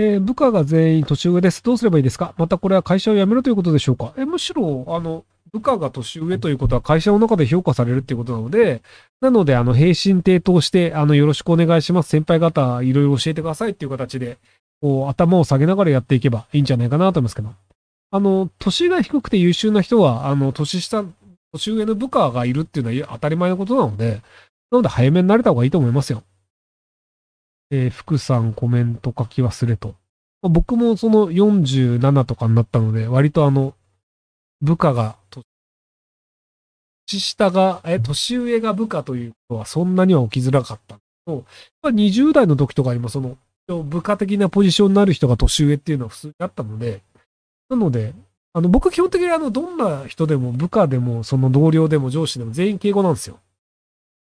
えー部下が全員年上です。どうすればいいですか？またこれは会社を辞めるということでしょうか？え、むしろ、あの、部下が年上ということは会社の中で評価されるっていうことなので、なので、あの、平身低頭して、あの、よろしくお願いします。先輩方、いろいろ教えてくださいっていう形で、こう、頭を下げながらやっていけばいいんじゃないかなと思いますけど。あの、年が低くて優秀な人は、あの、年下、年上の部下がいるっていうのは当たり前のことなので、なので早めに慣れた方がいいと思いますよ。えー福さんコメント書き忘れと。まあ僕もその47とかになったので、割とあの、部下が、年下が、え、年上が部下ということはそんなには起きづらかったんですけど、まあ、20代の時とかにもその、部下的なポジションになる人が年上っていうのは普通にあったので、なので、あの、僕基本的にあの、どんな人でも部下でも、その同僚でも上司でも全員敬語なんですよ。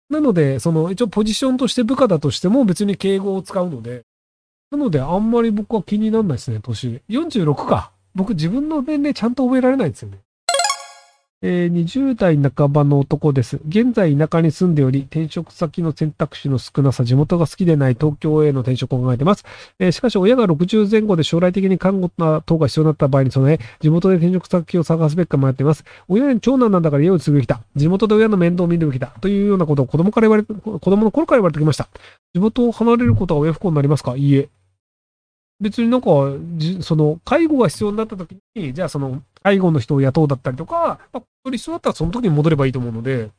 なので、その、一応ポジションとして部下だとしても別に敬語を使うので、なので、あんまり僕は気にならないですね、年。46か。僕自分の年齢ちゃんと覚えられないですよね。えー20代半ばの男です。現在田舎に住んでおり、転職先の選択肢の少なさ、地元が好きでない東京への転職を考えています。えーしかし、親が60前後で将来的に看護等が必要になった場合に備え、地元で転職先を探すべきか迷っています。親に長男なんだから家を継ぐべきだ。地元で親の面倒を見るべきだ。というようなことを子供から言われ、子供の頃から言われてきました。地元を離れることは親不幸になりますか？いいえ。別になんか、その、介護が必要になった時に、じゃあその、介護の人を雇うだったりとか、まあ、それ必要だったらその時に戻ればいいと思うので、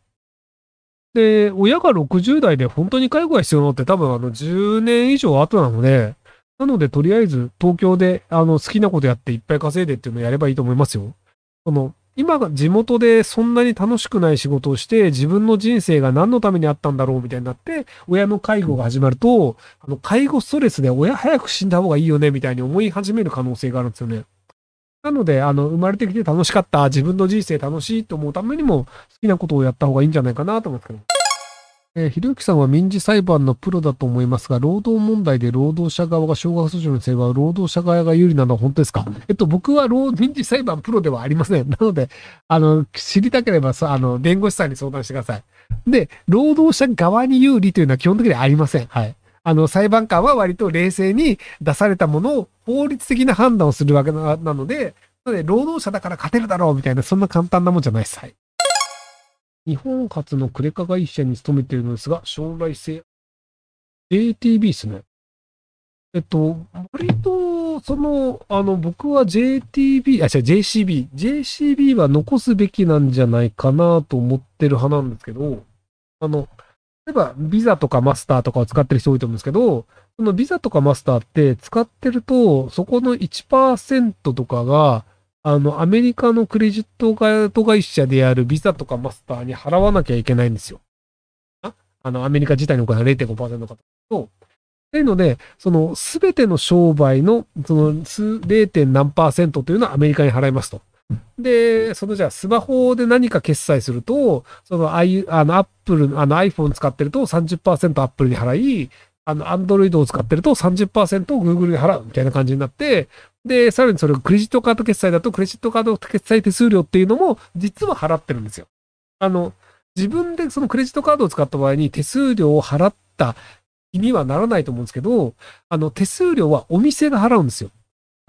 で、親が60代で本当に介護が必要なのって多分あの10年以上後なので、なのでとりあえず東京であの好きなことやっていっぱい稼いでっていうのをやればいいと思いますよ。その、今が地元でそんなに楽しくない仕事をして、自分の人生が何のためにあったんだろうみたいになって、親の介護が始まると、あの、介護ストレスで親早く死んだ方がいいよねみたいに思い始める可能性があるんですよね。なので、あの、生まれてきて楽しかった、自分の人生楽しいと思うためにも、好きなことをやった方がいいんじゃないかなと思うんですけど。えーひろゆきさんは民事裁判のプロだと思いますが、労働問題で労働者側が少額訴訟にすれば、労働者側が有利なのは本当ですか？えっと、僕は労民事裁判プロではありません。なので、あの、知りたければ、あの、弁護士さんに相談してください。で、労働者側に有利というのは基本的にはありません。はい。あの、裁判官は割と冷静に出されたものを法律的な判断をするわけなので、なので、労働者だから勝てるだろうみたいな、そんな簡単なもんじゃないです。はい。日本初のクレカ会社に勤めているのですが、将来性、JTB ですね。えっと、割と、その、あの、僕は JTB、あ、違う、JCB。JCB は残すべきなんじゃないかなと思ってる派なんですけど、あの、例えば、ビザとかマスターとかを使ってる人多いと思うんですけど、そのビザとかマスターって使ってると、そこの1%とかが、あの、アメリカのクレジットカード会社であるビザとかマスターに払わなきゃいけないんですよ。あ？あの、アメリカ自体のお金は0.5%かと。っていうので、その、すべての商売の、その、0. 何パーセントというのはアメリカに払いますと。で、そのじゃあスマホで何か決済すると、その、アイ、あの、アップル、あの、iPhone 使ってると30%アップルに払い、あの、Android を使ってると30%を Google に払うみたいな感じになって、で、さらにそれをクレジットカード決済だと、クレジットカード決済手数料っていうのも、実は払ってるんですよ。あの、自分でそのクレジットカードを使った場合に手数料を払った気にはならないと思うんですけど、あの、手数料はお店が払うんですよ。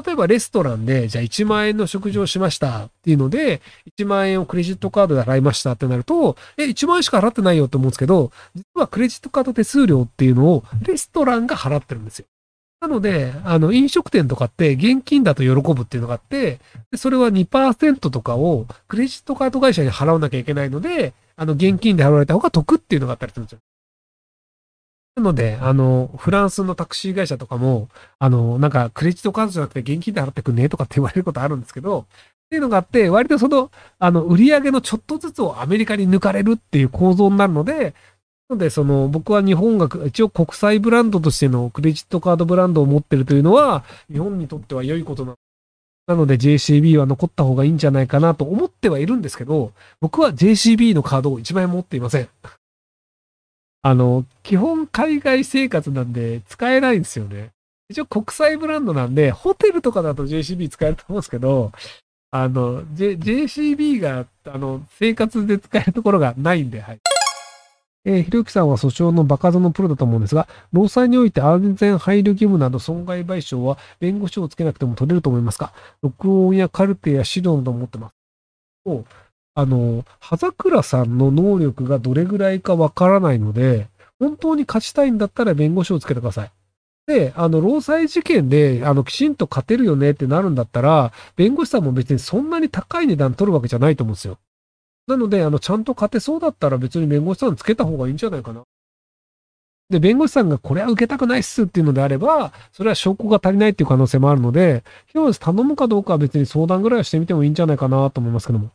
例えばレストランで、じゃあ1万円の食事をしましたっていうので、1万円をクレジットカードで払いましたってなると、え、1万円しか払ってないよって思うんですけど、実はクレジットカード手数料っていうのをレストランが払ってるんですよ。なので、あの、飲食店とかって現金だと喜ぶっていうのがあって、でそれは2%とかをクレジットカード会社に払わなきゃいけないので、あの、現金で払われた方が得っていうのがあったりするんですよ。なので、あの、フランスのタクシー会社とかも、あの、なんか、クレジットカードじゃなくて現金で払ってくんねとかって言われることあるんですけど、っていうのがあって、割とその、あの、売り上げのちょっとずつをアメリカに抜かれるっていう構造になるので、ので、その、僕は日本が、一応国際ブランドとしてのクレジットカードブランドを持ってるというのは、日本にとっては良いことななので JCB は残った方がいいんじゃないかなと思ってはいるんですけど、僕は JCB のカードを1枚持っていません。あの、基本海外生活なんで使えないんですよね。一応国際ブランドなんで、ホテルとかだと JCB 使えると思うんですけど、あの、J、JCB が、あの、生活で使えるところがないんで、はい。えーひろゆきさんは訴訟の場数のプロだと思うんですが、労災において安全配慮義務など損害賠償は弁護士をつけなくても取れると思いますか？録音やカルテや資料など持ってます。とあの、葉桜さんの能力がどれぐらいかわからないので、本当に勝ちたいんだったら弁護士をつけてください。で、あの、労災事件で、あの、きちんと勝てるよねってなるんだったら、弁護士さんも別にそんなに高い値段取るわけじゃないと思うんですよ。なので、あの、ちゃんと勝てそうだったら別に弁護士さんつけた方がいいんじゃないかな。で、弁護士さんがこれは受けたくないっすっていうのであれば、それは証拠が足りないっていう可能性もあるので、ひろ頼むかどうかは別に相談ぐらいはしてみてもいいんじゃないかなと思いますけども。